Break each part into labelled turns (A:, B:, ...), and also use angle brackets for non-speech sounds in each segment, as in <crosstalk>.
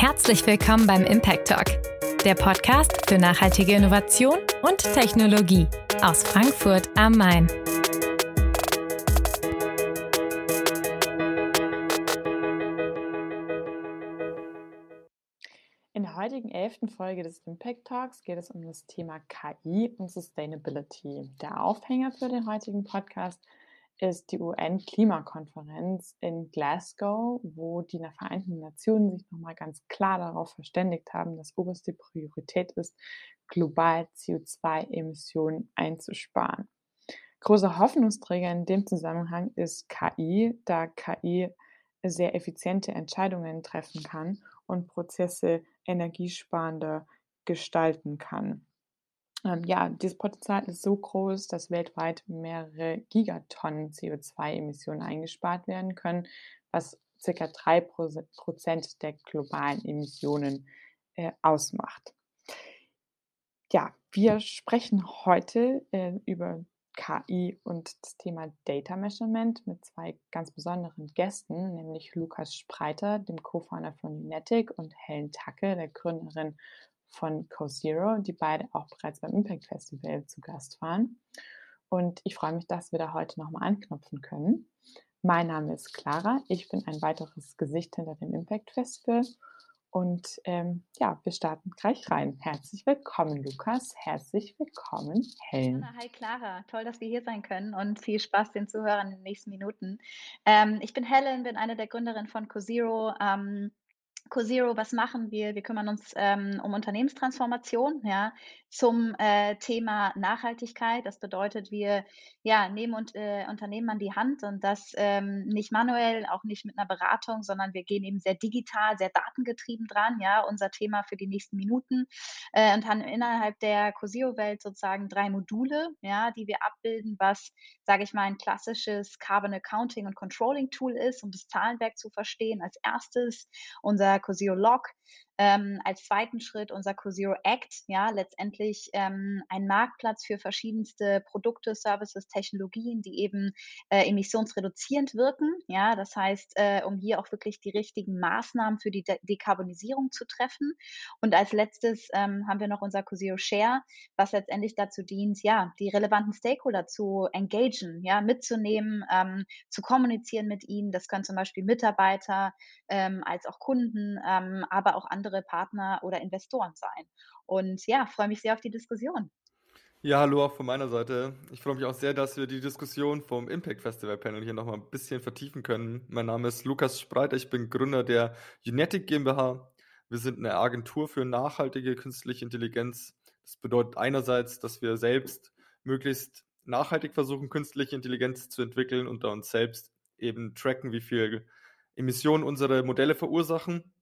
A: Herzlich willkommen beim Impact Talk, der Podcast für nachhaltige Innovation und Technologie aus Frankfurt am Main.
B: In der heutigen elften Folge des Impact Talks geht es um das Thema KI und Sustainability. Der Aufhänger für den heutigen Podcast ist die UN-Klimakonferenz in Glasgow, wo die Vereinten Nationen sich nochmal ganz klar darauf verständigt haben, dass oberste Priorität ist, global CO2-Emissionen einzusparen. Großer Hoffnungsträger in dem Zusammenhang ist KI, da KI sehr effiziente Entscheidungen treffen kann und Prozesse energiesparender gestalten kann. Ähm, ja, dieses Potenzial ist so groß, dass weltweit mehrere Gigatonnen CO2-Emissionen eingespart werden können, was circa drei Prozent der globalen Emissionen äh, ausmacht. Ja, wir sprechen heute äh, über KI und das Thema Data Measurement mit zwei ganz besonderen Gästen, nämlich Lukas Spreiter, dem Co-Founder von Unetic, und Helen Tacke, der Gründerin von CoZero, die beide auch bereits beim Impact Festival zu Gast waren. Und ich freue mich, dass wir da heute nochmal anknüpfen können. Mein Name ist Clara. Ich bin ein weiteres Gesicht hinter dem Impact Festival. Und ähm, ja, wir starten gleich rein. Herzlich willkommen, Lukas. Herzlich willkommen, Helen.
C: Hi, Clara. Toll, dass wir hier sein können und viel Spaß den Zuhörern in den nächsten Minuten. Ähm, ich bin Helen, bin eine der Gründerinnen von CoZero. Ähm, CoZero, was machen wir? Wir kümmern uns ähm, um Unternehmenstransformation, ja, zum äh, Thema Nachhaltigkeit. Das bedeutet, wir ja, nehmen und, äh, Unternehmen an die Hand und das ähm, nicht manuell, auch nicht mit einer Beratung, sondern wir gehen eben sehr digital, sehr datengetrieben dran, ja, unser Thema für die nächsten Minuten äh, und haben innerhalb der CoZero-Welt sozusagen drei Module, ja, die wir abbilden, was, sage ich mal, ein klassisches Carbon Accounting und Controlling Tool ist, um das Zahlenwerk zu verstehen. Als erstes unser glycosyl lock. Ähm, als zweiten Schritt unser CoZero Act, ja, letztendlich ähm, ein Marktplatz für verschiedenste Produkte, Services, Technologien, die eben äh, emissionsreduzierend wirken. Ja, das heißt, äh, um hier auch wirklich die richtigen Maßnahmen für die De Dekarbonisierung zu treffen. Und als letztes ähm, haben wir noch unser CoZero Share, was letztendlich dazu dient, ja, die relevanten Stakeholder zu engagen, ja, mitzunehmen, ähm, zu kommunizieren mit ihnen. Das können zum Beispiel Mitarbeiter ähm, als auch Kunden, ähm, aber auch andere andere Partner oder Investoren sein. Und ja, freue mich sehr auf die Diskussion.
D: Ja, hallo auch von meiner Seite. Ich freue mich auch sehr, dass wir die Diskussion vom Impact Festival Panel hier nochmal ein bisschen vertiefen können. Mein Name ist Lukas Spreiter, ich bin Gründer der Unetic GmbH. Wir sind eine Agentur für nachhaltige künstliche Intelligenz. Das bedeutet einerseits, dass wir selbst möglichst nachhaltig versuchen, künstliche Intelligenz zu entwickeln und da uns selbst eben tracken, wie viel Emissionen unsere Modelle verursachen.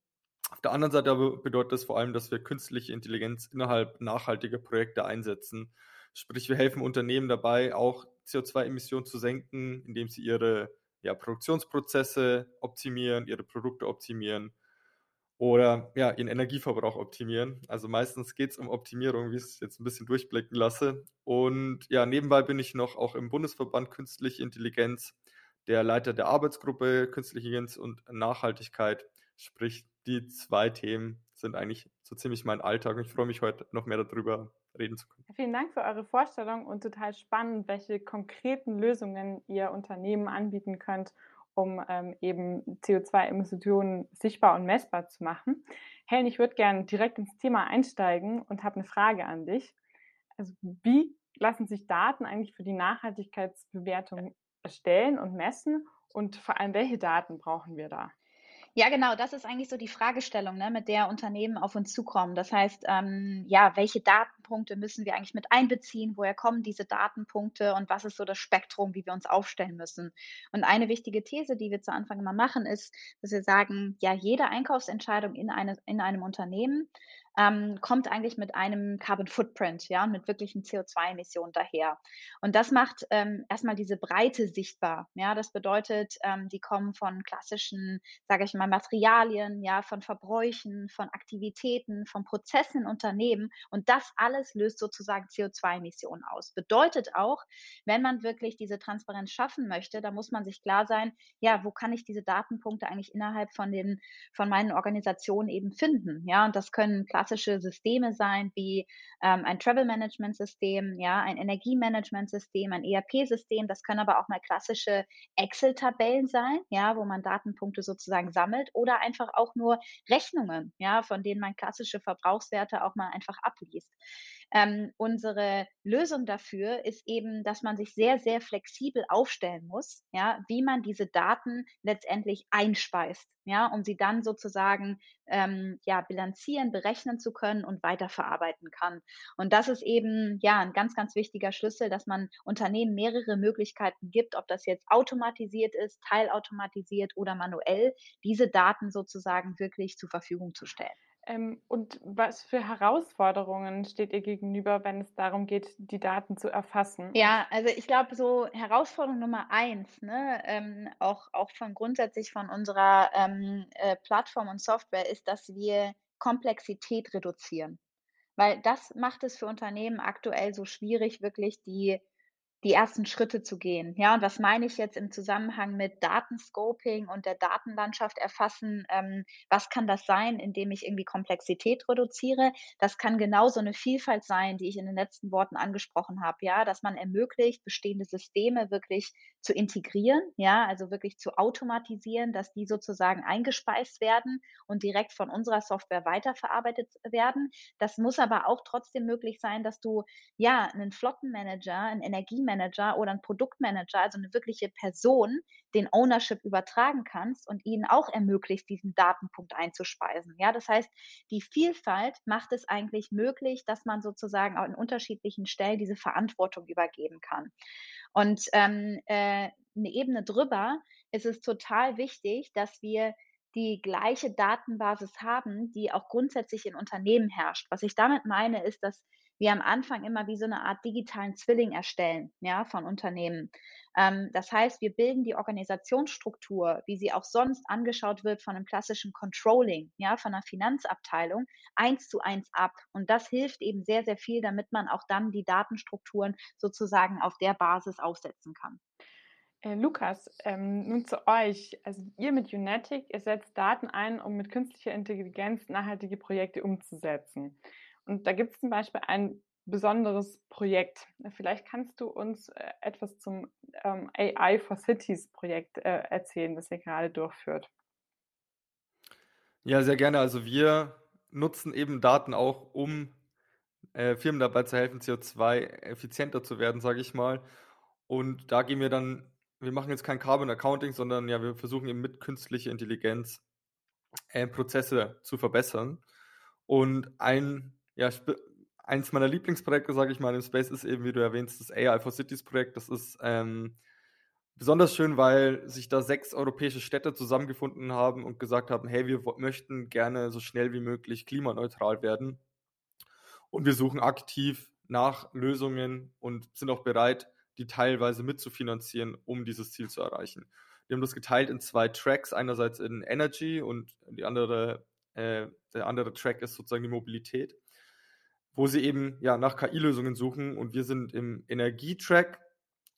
D: Auf der anderen Seite aber bedeutet das vor allem, dass wir künstliche Intelligenz innerhalb nachhaltiger Projekte einsetzen. Sprich, wir helfen Unternehmen dabei, auch CO2-Emissionen zu senken, indem sie ihre ja, Produktionsprozesse optimieren, ihre Produkte optimieren oder ja, ihren Energieverbrauch optimieren. Also meistens geht es um Optimierung, wie ich es jetzt ein bisschen durchblicken lasse. Und ja, nebenbei bin ich noch auch im Bundesverband Künstliche Intelligenz, der Leiter der Arbeitsgruppe Künstliche Intelligenz und Nachhaltigkeit. Sprich, die zwei Themen sind eigentlich so ziemlich mein Alltag und ich freue mich heute noch mehr darüber reden zu können.
B: Vielen Dank für eure Vorstellung und total spannend, welche konkreten Lösungen ihr Unternehmen anbieten könnt, um ähm, eben CO2-Emissionen sichtbar und messbar zu machen. Helen, ich würde gerne direkt ins Thema einsteigen und habe eine Frage an dich. Also wie lassen sich Daten eigentlich für die Nachhaltigkeitsbewertung erstellen und messen und vor allem welche Daten brauchen wir da?
C: Ja, genau, das ist eigentlich so die Fragestellung, ne, mit der Unternehmen auf uns zukommen. Das heißt, ähm, ja, welche Datenpunkte müssen wir eigentlich mit einbeziehen? Woher kommen diese Datenpunkte und was ist so das Spektrum, wie wir uns aufstellen müssen? Und eine wichtige These, die wir zu Anfang immer machen, ist, dass wir sagen, ja, jede Einkaufsentscheidung in, eine, in einem Unternehmen ähm, kommt eigentlich mit einem Carbon Footprint, ja, mit wirklichen CO2-Emissionen daher. Und das macht ähm, erstmal diese Breite sichtbar. Ja, das bedeutet, ähm, die kommen von klassischen, sage ich mal, Materialien, ja, von Verbräuchen, von Aktivitäten, von Prozessen in Unternehmen. Und das alles löst sozusagen CO2-Emissionen aus. Bedeutet auch, wenn man wirklich diese Transparenz schaffen möchte, da muss man sich klar sein, ja, wo kann ich diese Datenpunkte eigentlich innerhalb von den, von meinen Organisationen eben finden? Ja, und das können Systeme sein wie ähm, ein Travel Management System, ja, ein Energiemanagement System, ein ERP-System. Das können aber auch mal klassische Excel-Tabellen sein, ja, wo man Datenpunkte sozusagen sammelt oder einfach auch nur Rechnungen, ja, von denen man klassische Verbrauchswerte auch mal einfach abliest. Ähm, unsere Lösung dafür ist eben, dass man sich sehr, sehr flexibel aufstellen muss, ja, wie man diese Daten letztendlich einspeist, ja, um sie dann sozusagen ähm, ja, bilanzieren, berechnen zu können und weiterverarbeiten kann. Und das ist eben ja ein ganz, ganz wichtiger Schlüssel, dass man Unternehmen mehrere Möglichkeiten gibt, ob das jetzt automatisiert ist, teilautomatisiert oder manuell, diese Daten sozusagen wirklich zur Verfügung zu stellen.
B: Ähm, und was für Herausforderungen steht ihr gegenüber, wenn es darum geht, die Daten zu erfassen?
C: Ja, also ich glaube, so Herausforderung Nummer eins, ne, ähm, auch, auch von grundsätzlich von unserer ähm, äh, Plattform und Software ist, dass wir Komplexität reduzieren. Weil das macht es für Unternehmen aktuell so schwierig, wirklich die die ersten Schritte zu gehen. Ja, und was meine ich jetzt im Zusammenhang mit Datenscoping und der Datenlandschaft erfassen? Ähm, was kann das sein, indem ich irgendwie Komplexität reduziere? Das kann genauso eine Vielfalt sein, die ich in den letzten Worten angesprochen habe. Ja, dass man ermöglicht, bestehende Systeme wirklich zu integrieren. Ja, also wirklich zu automatisieren, dass die sozusagen eingespeist werden und direkt von unserer Software weiterverarbeitet werden. Das muss aber auch trotzdem möglich sein, dass du ja einen Flottenmanager, einen Energiemanager Manager oder ein Produktmanager, also eine wirkliche Person, den Ownership übertragen kannst und ihnen auch ermöglicht, diesen Datenpunkt einzuspeisen. Ja, das heißt, die Vielfalt macht es eigentlich möglich, dass man sozusagen auch in unterschiedlichen Stellen diese Verantwortung übergeben kann. Und ähm, äh, eine Ebene drüber ist es total wichtig, dass wir die gleiche Datenbasis haben, die auch grundsätzlich in Unternehmen herrscht. Was ich damit meine, ist, dass wir am Anfang immer wie so eine Art digitalen Zwilling erstellen, ja, von Unternehmen. Ähm, das heißt, wir bilden die Organisationsstruktur, wie sie auch sonst angeschaut wird von einem klassischen Controlling, ja, von einer Finanzabteilung, eins zu eins ab. Und das hilft eben sehr, sehr viel, damit man auch dann die Datenstrukturen sozusagen auf der Basis aufsetzen kann.
B: Äh, Lukas, ähm, nun zu euch. Also ihr mit Unetic, ihr setzt Daten ein, um mit künstlicher Intelligenz nachhaltige Projekte umzusetzen. Und da gibt es zum Beispiel ein besonderes Projekt. Vielleicht kannst du uns äh, etwas zum ähm, AI for Cities Projekt äh, erzählen, das ihr gerade durchführt.
D: Ja, sehr gerne. Also wir nutzen eben Daten auch, um äh, Firmen dabei zu helfen, CO2 effizienter zu werden, sage ich mal. Und da gehen wir dann, wir machen jetzt kein Carbon Accounting, sondern ja, wir versuchen eben mit künstlicher Intelligenz äh, Prozesse zu verbessern. Und ein ja, eins meiner Lieblingsprojekte, sage ich mal, im Space ist eben, wie du erwähnst, das AI for Cities Projekt. Das ist ähm, besonders schön, weil sich da sechs europäische Städte zusammengefunden haben und gesagt haben, hey, wir möchten gerne so schnell wie möglich klimaneutral werden. Und wir suchen aktiv nach Lösungen und sind auch bereit, die teilweise mitzufinanzieren, um dieses Ziel zu erreichen. Wir haben das geteilt in zwei Tracks, einerseits in Energy und die andere, äh, der andere Track ist sozusagen die Mobilität wo sie eben ja nach KI-Lösungen suchen und wir sind im Energietrack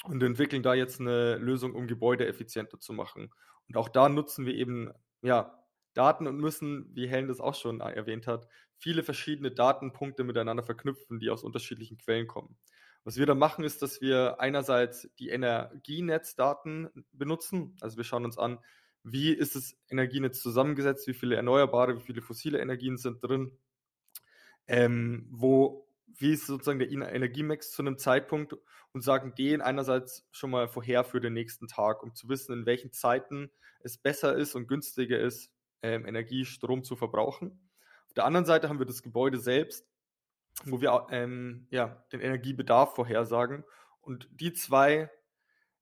D: und entwickeln da jetzt eine Lösung, um Gebäude effizienter zu machen. Und auch da nutzen wir eben ja Daten und müssen, wie Helen das auch schon erwähnt hat, viele verschiedene Datenpunkte miteinander verknüpfen, die aus unterschiedlichen Quellen kommen. Was wir da machen, ist, dass wir einerseits die Energienetzdaten benutzen. Also wir schauen uns an, wie ist das Energienetz zusammengesetzt, wie viele erneuerbare, wie viele fossile Energien sind drin, ähm, wo, wie ist sozusagen der Energiemix zu einem Zeitpunkt und sagen den einerseits schon mal vorher für den nächsten Tag, um zu wissen, in welchen Zeiten es besser ist und günstiger ist, ähm, Energie, Strom zu verbrauchen. Auf der anderen Seite haben wir das Gebäude selbst, wo wir ähm, ja, den Energiebedarf vorhersagen. Und die zwei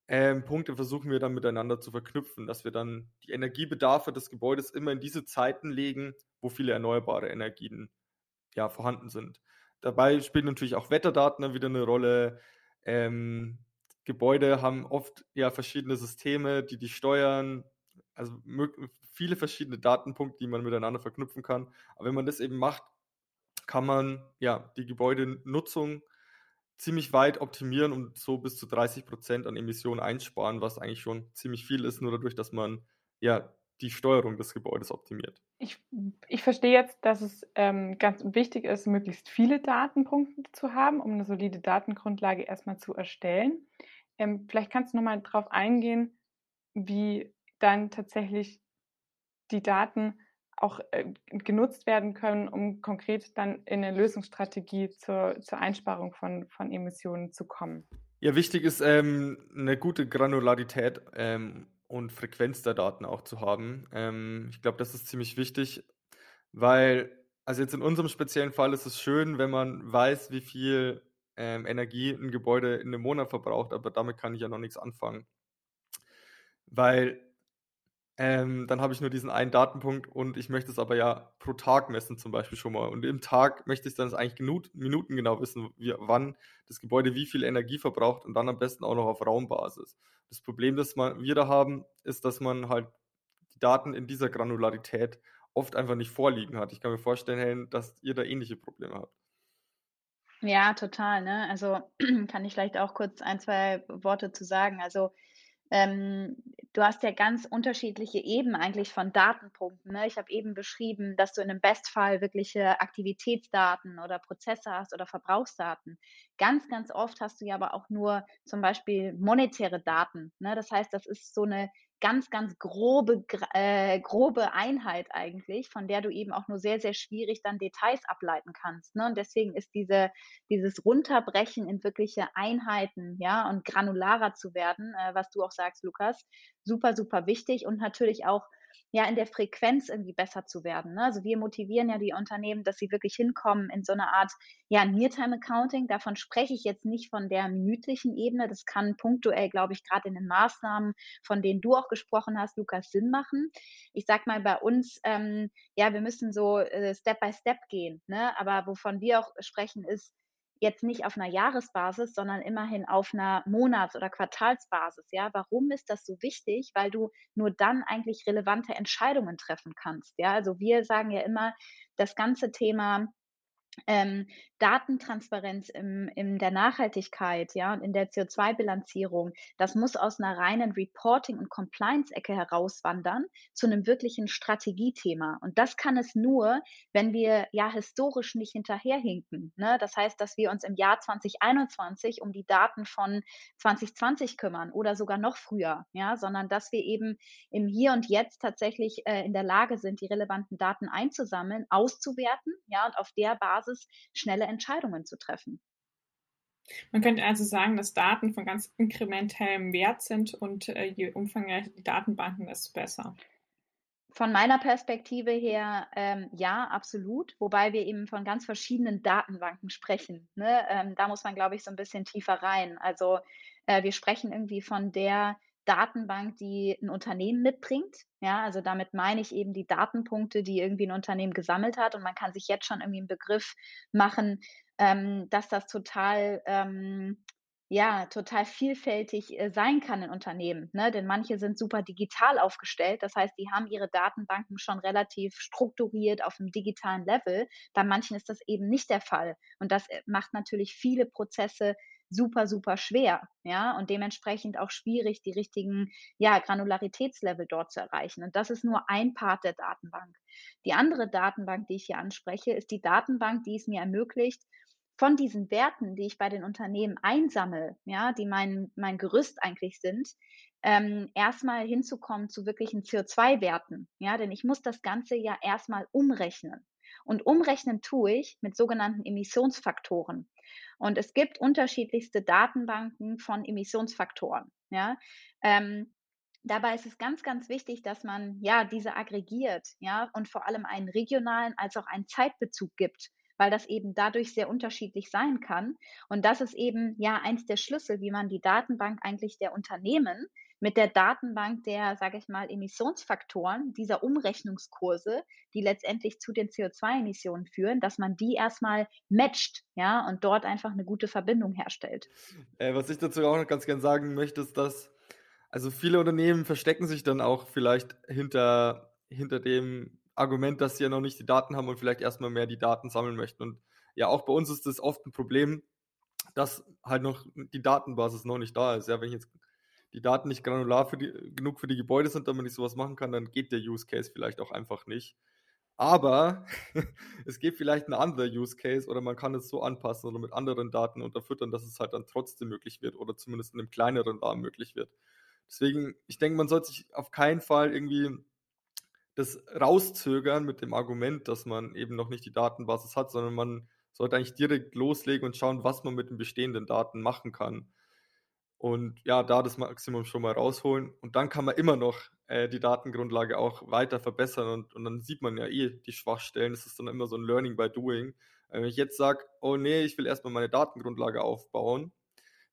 D: ähm, Punkte versuchen wir dann miteinander zu verknüpfen, dass wir dann die Energiebedarfe des Gebäudes immer in diese Zeiten legen, wo viele erneuerbare Energien ja, vorhanden sind. Dabei spielen natürlich auch Wetterdaten wieder eine Rolle. Ähm, Gebäude haben oft ja verschiedene Systeme, die die steuern. Also viele verschiedene Datenpunkte, die man miteinander verknüpfen kann. Aber wenn man das eben macht, kann man ja die Gebäudenutzung ziemlich weit optimieren und so bis zu 30 Prozent an Emissionen einsparen, was eigentlich schon ziemlich viel ist, nur dadurch, dass man ja die Steuerung des Gebäudes optimiert.
B: Ich, ich verstehe jetzt, dass es ähm, ganz wichtig ist, möglichst viele Datenpunkte zu haben, um eine solide Datengrundlage erstmal zu erstellen. Ähm, vielleicht kannst du nochmal darauf eingehen, wie dann tatsächlich die Daten auch äh, genutzt werden können, um konkret dann in eine Lösungsstrategie zur, zur Einsparung von, von Emissionen zu kommen.
D: Ja, wichtig ist ähm, eine gute Granularität ähm, und Frequenz der Daten auch zu haben. Ähm, ich glaube, das ist ziemlich wichtig, weil, also jetzt in unserem speziellen Fall ist es schön, wenn man weiß, wie viel ähm, Energie ein Gebäude in einem Monat verbraucht, aber damit kann ich ja noch nichts anfangen. Weil ähm, dann habe ich nur diesen einen Datenpunkt und ich möchte es aber ja pro Tag messen zum Beispiel schon mal. Und im Tag möchte ich dann eigentlich genug, Minuten genau wissen, wie, wann das Gebäude wie viel Energie verbraucht und dann am besten auch noch auf Raumbasis. Das Problem, das man, wir da haben, ist, dass man halt die Daten in dieser Granularität oft einfach nicht vorliegen hat. Ich kann mir vorstellen, Helen, dass ihr da ähnliche Probleme habt.
C: Ja, total. Ne? Also <clears throat> kann ich vielleicht auch kurz ein, zwei Worte zu sagen. Also ähm, du hast ja ganz unterschiedliche Ebenen eigentlich von Datenpunkten. Ne? Ich habe eben beschrieben, dass du in einem Bestfall wirkliche Aktivitätsdaten oder Prozesse hast oder Verbrauchsdaten. Ganz, ganz oft hast du ja aber auch nur zum Beispiel monetäre Daten. Ne? Das heißt, das ist so eine ganz, ganz grobe, äh, grobe Einheit eigentlich, von der du eben auch nur sehr, sehr schwierig dann Details ableiten kannst. Ne? Und deswegen ist diese, dieses Runterbrechen in wirkliche Einheiten, ja, und granularer zu werden, äh, was du auch sagst, Lukas, super, super wichtig und natürlich auch ja in der Frequenz irgendwie besser zu werden. Ne? Also wir motivieren ja die Unternehmen, dass sie wirklich hinkommen in so eine Art ja Near-Time Accounting. Davon spreche ich jetzt nicht von der minütlichen Ebene. Das kann punktuell, glaube ich, gerade in den Maßnahmen, von denen du auch gesprochen hast, Lukas, Sinn machen. Ich sag mal bei uns, ähm, ja, wir müssen so äh, Step by Step gehen. Ne? Aber wovon wir auch sprechen, ist jetzt nicht auf einer Jahresbasis, sondern immerhin auf einer Monats- oder Quartalsbasis. Ja, warum ist das so wichtig? Weil du nur dann eigentlich relevante Entscheidungen treffen kannst. Ja, also wir sagen ja immer, das ganze Thema ähm, Datentransparenz im, in der Nachhaltigkeit, ja, und in der CO2-Bilanzierung, das muss aus einer reinen Reporting- und Compliance-Ecke herauswandern zu einem wirklichen Strategiethema. Und das kann es nur, wenn wir ja historisch nicht hinterherhinken. Ne? Das heißt, dass wir uns im Jahr 2021 um die Daten von 2020 kümmern oder sogar noch früher, ja, sondern dass wir eben im Hier und Jetzt tatsächlich äh, in der Lage sind, die relevanten Daten einzusammeln, auszuwerten, ja, und auf der Basis schnelle Entscheidungen zu treffen.
B: Man könnte also sagen, dass Daten von ganz inkrementellem Wert sind und äh, je umfangreicher die Datenbanken, desto besser.
C: Von meiner Perspektive her, ähm, ja, absolut. Wobei wir eben von ganz verschiedenen Datenbanken sprechen. Ne? Ähm, da muss man, glaube ich, so ein bisschen tiefer rein. Also äh, wir sprechen irgendwie von der Datenbank, die ein Unternehmen mitbringt. Ja, also damit meine ich eben die Datenpunkte, die irgendwie ein Unternehmen gesammelt hat. Und man kann sich jetzt schon irgendwie einen Begriff machen, ähm, dass das total, ähm, ja, total vielfältig äh, sein kann in Unternehmen. Ne? Denn manche sind super digital aufgestellt. Das heißt, die haben ihre Datenbanken schon relativ strukturiert auf einem digitalen Level. Bei manchen ist das eben nicht der Fall. Und das äh, macht natürlich viele Prozesse super, super schwer, ja, und dementsprechend auch schwierig, die richtigen, ja, Granularitätslevel dort zu erreichen. Und das ist nur ein Part der Datenbank. Die andere Datenbank, die ich hier anspreche, ist die Datenbank, die es mir ermöglicht, von diesen Werten, die ich bei den Unternehmen einsammle, ja, die mein, mein Gerüst eigentlich sind, ähm, erstmal hinzukommen zu wirklichen CO2-Werten. Ja, denn ich muss das Ganze ja erstmal umrechnen. Und umrechnen tue ich mit sogenannten Emissionsfaktoren. Und es gibt unterschiedlichste Datenbanken von Emissionsfaktoren. Ja? Ähm, dabei ist es ganz, ganz wichtig, dass man ja diese aggregiert, ja, und vor allem einen regionalen als auch einen Zeitbezug gibt, weil das eben dadurch sehr unterschiedlich sein kann. Und das ist eben ja eins der Schlüssel, wie man die Datenbank eigentlich der Unternehmen mit der Datenbank der, sage ich mal, Emissionsfaktoren dieser Umrechnungskurse, die letztendlich zu den CO2-Emissionen führen, dass man die erstmal matcht, ja, und dort einfach eine gute Verbindung herstellt.
D: Äh, was ich dazu auch noch ganz gern sagen möchte, ist, dass also viele Unternehmen verstecken sich dann auch vielleicht hinter, hinter dem Argument, dass sie ja noch nicht die Daten haben und vielleicht erstmal mehr die Daten sammeln möchten. Und ja, auch bei uns ist das oft ein Problem, dass halt noch die Datenbasis noch nicht da ist. Ja, wenn ich jetzt die Daten nicht granular für die, genug für die Gebäude sind, damit ich sowas machen kann, dann geht der Use Case vielleicht auch einfach nicht. Aber <laughs> es gibt vielleicht einen anderen Use Case oder man kann es so anpassen oder mit anderen Daten unterfüttern, dass es halt dann trotzdem möglich wird oder zumindest in einem kleineren Rahmen möglich wird. Deswegen, ich denke, man sollte sich auf keinen Fall irgendwie das rauszögern mit dem Argument, dass man eben noch nicht die Datenbasis hat, sondern man sollte eigentlich direkt loslegen und schauen, was man mit den bestehenden Daten machen kann. Und ja, da das Maximum schon mal rausholen. Und dann kann man immer noch äh, die Datengrundlage auch weiter verbessern und, und dann sieht man ja eh die Schwachstellen. Das ist dann immer so ein Learning by Doing. Äh, wenn ich jetzt sage, oh nee, ich will erstmal meine Datengrundlage aufbauen,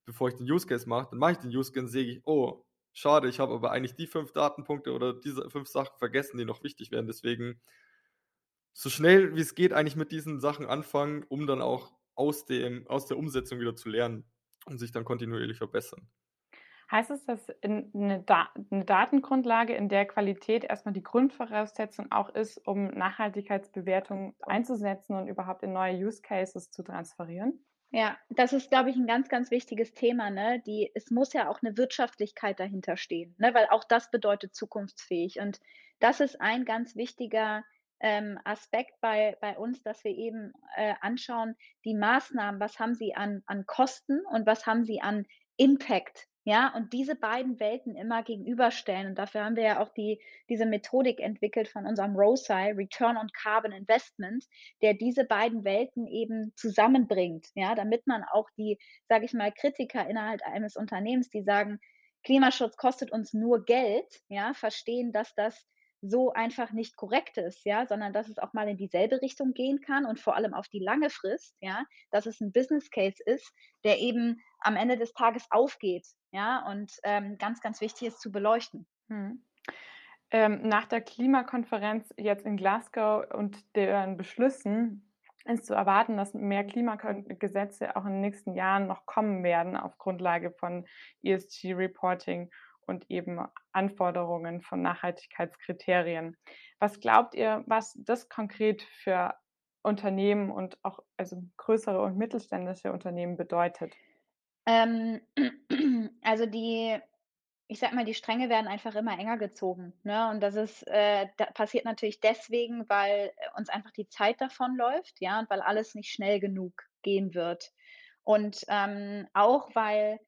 D: bevor ich den Use Case mache, dann mache ich den Use Case und sehe ich, oh, schade, ich habe aber eigentlich die fünf Datenpunkte oder diese fünf Sachen vergessen, die noch wichtig wären. Deswegen so schnell wie es geht eigentlich mit diesen Sachen anfangen, um dann auch aus, dem, aus der Umsetzung wieder zu lernen und sich dann kontinuierlich verbessern.
B: Heißt es, dass eine, da eine, Datengrundlage in der Qualität erstmal die Grundvoraussetzung auch ist, um Nachhaltigkeitsbewertungen einzusetzen und überhaupt in neue Use Cases zu transferieren?
C: Ja, das ist, glaube ich, ein ganz, ganz wichtiges Thema. Ne? Die, es muss ja auch eine Wirtschaftlichkeit dahinter stehen, ne? weil auch das bedeutet zukunftsfähig. Und das ist ein ganz wichtiger ähm, Aspekt bei, bei uns, dass wir eben äh, anschauen, die Maßnahmen, was haben sie an, an Kosten und was haben sie an Impact ja, und diese beiden Welten immer gegenüberstellen. Und dafür haben wir ja auch die, diese Methodik entwickelt von unserem ROSI, Return on Carbon Investment, der diese beiden Welten eben zusammenbringt, ja, damit man auch die, sage ich mal, Kritiker innerhalb eines Unternehmens, die sagen, Klimaschutz kostet uns nur Geld, ja, verstehen, dass das so einfach nicht korrekt ist, ja, sondern dass es auch mal in dieselbe Richtung gehen kann und vor allem auf die lange Frist, ja, dass es ein Business Case ist, der eben am Ende des Tages aufgeht, ja, und ähm, ganz, ganz wichtig ist zu beleuchten. Hm.
B: Ähm, nach der Klimakonferenz jetzt in Glasgow und deren Beschlüssen ist zu erwarten, dass mehr Klimagesetze auch in den nächsten Jahren noch kommen werden auf Grundlage von ESG-Reporting und eben Anforderungen von Nachhaltigkeitskriterien. Was glaubt ihr, was das konkret für Unternehmen und auch also größere und mittelständische Unternehmen bedeutet?
C: Ähm, <clears throat> also die, ich sag mal, die Stränge werden einfach immer enger gezogen. Ne? Und das ist, äh, da passiert natürlich deswegen, weil uns einfach die Zeit davonläuft, ja, und weil alles nicht schnell genug gehen wird. Und ähm, auch weil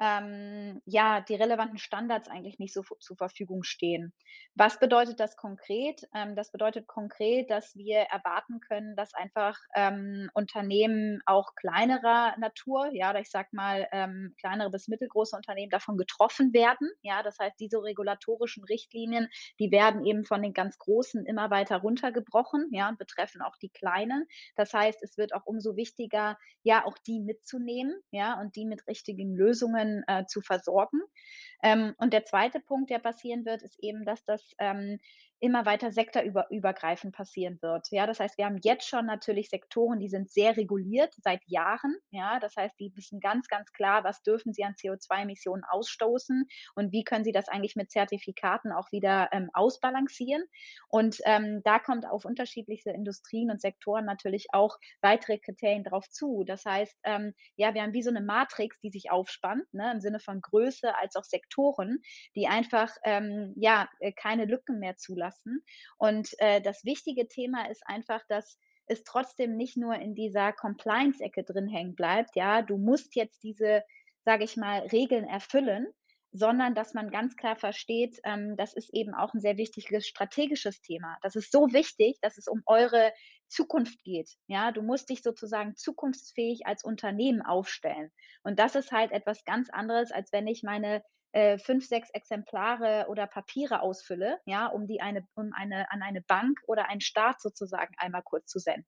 C: ähm, ja, die relevanten Standards eigentlich nicht so zur Verfügung stehen. Was bedeutet das konkret? Ähm, das bedeutet konkret, dass wir erwarten können, dass einfach ähm, Unternehmen auch kleinerer Natur, ja, ich sag mal ähm, kleinere bis mittelgroße Unternehmen davon getroffen werden. Ja, das heißt, diese regulatorischen Richtlinien, die werden eben von den ganz Großen immer weiter runtergebrochen, ja, und betreffen auch die Kleinen. Das heißt, es wird auch umso wichtiger, ja, auch die mitzunehmen, ja, und die mit richtigen Lösungen Personen äh, zu versorgen. Ähm, und der zweite Punkt, der passieren wird, ist eben, dass das ähm, immer weiter sektorübergreifend passieren wird. Ja, das heißt, wir haben jetzt schon natürlich Sektoren, die sind sehr reguliert seit Jahren. Ja, das heißt, die wissen ganz, ganz klar, was dürfen sie an CO2-Emissionen ausstoßen und wie können sie das eigentlich mit Zertifikaten auch wieder ähm, ausbalancieren. Und ähm, da kommt auf unterschiedliche Industrien und Sektoren natürlich auch weitere Kriterien drauf zu. Das heißt, ähm, ja, wir haben wie so eine Matrix, die sich aufspannt, ne, im Sinne von Größe als auch Sektoren, die einfach ähm, ja äh, keine Lücken mehr zulassen lassen. Und äh, das wichtige Thema ist einfach, dass es trotzdem nicht nur in dieser Compliance-Ecke drin hängen bleibt. Ja, du musst jetzt diese, sage ich mal, Regeln erfüllen, sondern dass man ganz klar versteht, ähm, das ist eben auch ein sehr wichtiges strategisches Thema. Das ist so wichtig, dass es um eure Zukunft geht. Ja, du musst dich sozusagen zukunftsfähig als Unternehmen aufstellen. Und das ist halt etwas ganz anderes, als wenn ich meine äh, fünf, sechs Exemplare oder Papiere ausfülle, ja, um die eine, um eine, an eine Bank oder einen Staat sozusagen einmal kurz zu senden.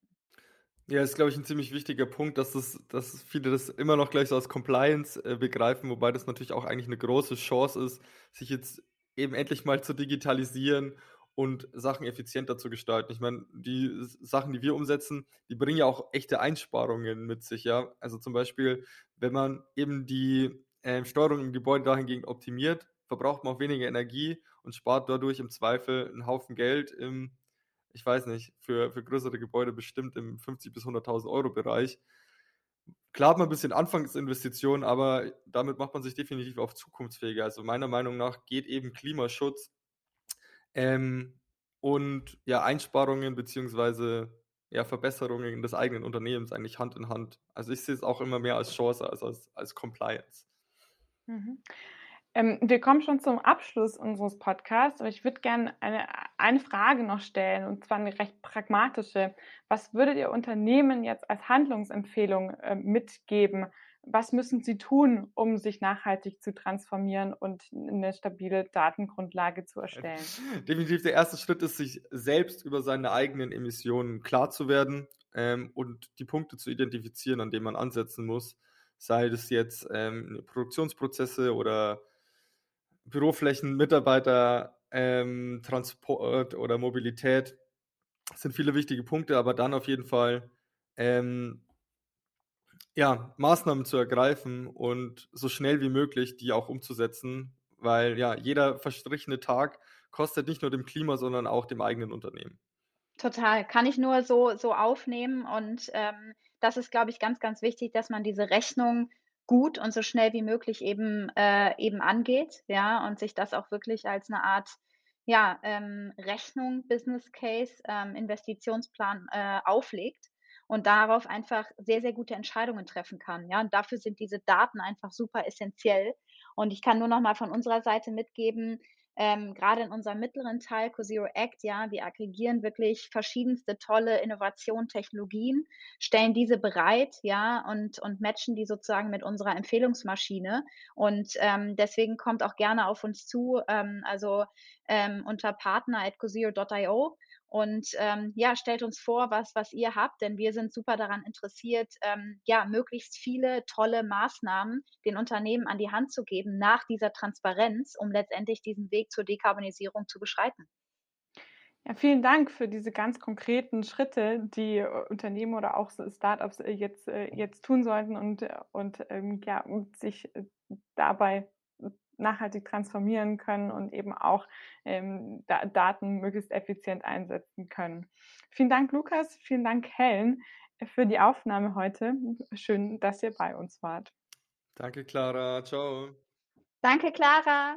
D: Ja, ist, glaube ich, ein ziemlich wichtiger Punkt, dass, das, dass viele das immer noch gleich so als Compliance äh, begreifen, wobei das natürlich auch eigentlich eine große Chance ist, sich jetzt eben endlich mal zu digitalisieren und Sachen effizienter zu gestalten. Ich meine, die Sachen, die wir umsetzen, die bringen ja auch echte Einsparungen mit sich, ja. Also zum Beispiel, wenn man eben die äh, Steuerung im Gebäude dahingehend optimiert, verbraucht man auch weniger Energie und spart dadurch im Zweifel einen Haufen Geld im, ich weiß nicht, für, für größere Gebäude bestimmt im 50.000 bis 100.000 Euro Bereich. Klar hat man ein bisschen Anfangsinvestitionen, aber damit macht man sich definitiv auch zukunftsfähiger. Also meiner Meinung nach geht eben Klimaschutz ähm, und ja, Einsparungen beziehungsweise ja, Verbesserungen des eigenen Unternehmens eigentlich Hand in Hand. Also ich sehe es auch immer mehr als Chance als als, als Compliance.
B: Mhm. Ähm, wir kommen schon zum Abschluss unseres Podcasts, aber ich würde gerne eine, eine Frage noch stellen, und zwar eine recht pragmatische. Was würdet ihr Unternehmen jetzt als Handlungsempfehlung äh, mitgeben, was müssen sie tun, um sich nachhaltig zu transformieren und eine stabile Datengrundlage zu erstellen? <laughs>
D: Definitiv der erste Schritt ist, sich selbst über seine eigenen Emissionen klar zu werden ähm, und die Punkte zu identifizieren, an denen man ansetzen muss. Sei das jetzt ähm, Produktionsprozesse oder Büroflächen, Mitarbeiter, ähm, Transport oder Mobilität. Das sind viele wichtige Punkte, aber dann auf jeden Fall ähm, ja, Maßnahmen zu ergreifen und so schnell wie möglich die auch umzusetzen, weil ja, jeder verstrichene Tag kostet nicht nur dem Klima, sondern auch dem eigenen Unternehmen.
C: Total, kann ich nur so, so aufnehmen und ähm, das ist, glaube ich, ganz, ganz wichtig, dass man diese Rechnung gut und so schnell wie möglich eben, äh, eben angeht, ja, und sich das auch wirklich als eine Art ja, ähm, Rechnung, Business Case, ähm, Investitionsplan äh, auflegt und darauf einfach sehr, sehr gute Entscheidungen treffen kann. Ja, und dafür sind diese Daten einfach super essentiell. Und ich kann nur noch mal von unserer Seite mitgeben, ähm, gerade in unserem mittleren Teil, CoZero Act, ja, wir aggregieren wirklich verschiedenste tolle Innovationen, Technologien, stellen diese bereit, ja, und, und matchen die sozusagen mit unserer Empfehlungsmaschine. Und ähm, deswegen kommt auch gerne auf uns zu, ähm, also ähm, unter partner at cozero.io und ähm, ja, stellt uns vor, was, was ihr habt, denn wir sind super daran interessiert, ähm, ja, möglichst viele tolle Maßnahmen den Unternehmen an die Hand zu geben nach dieser Transparenz, um letztendlich diesen Weg zur Dekarbonisierung zu beschreiten.
B: Ja, vielen Dank für diese ganz konkreten Schritte, die äh, Unternehmen oder auch Startups äh, jetzt, äh, jetzt tun sollten und, und ähm, ja, sich dabei nachhaltig transformieren können und eben auch ähm, da Daten möglichst effizient einsetzen können. Vielen Dank, Lukas. Vielen Dank, Helen, für die Aufnahme heute. Schön, dass ihr bei uns wart.
D: Danke, Clara. Ciao.
C: Danke, Clara.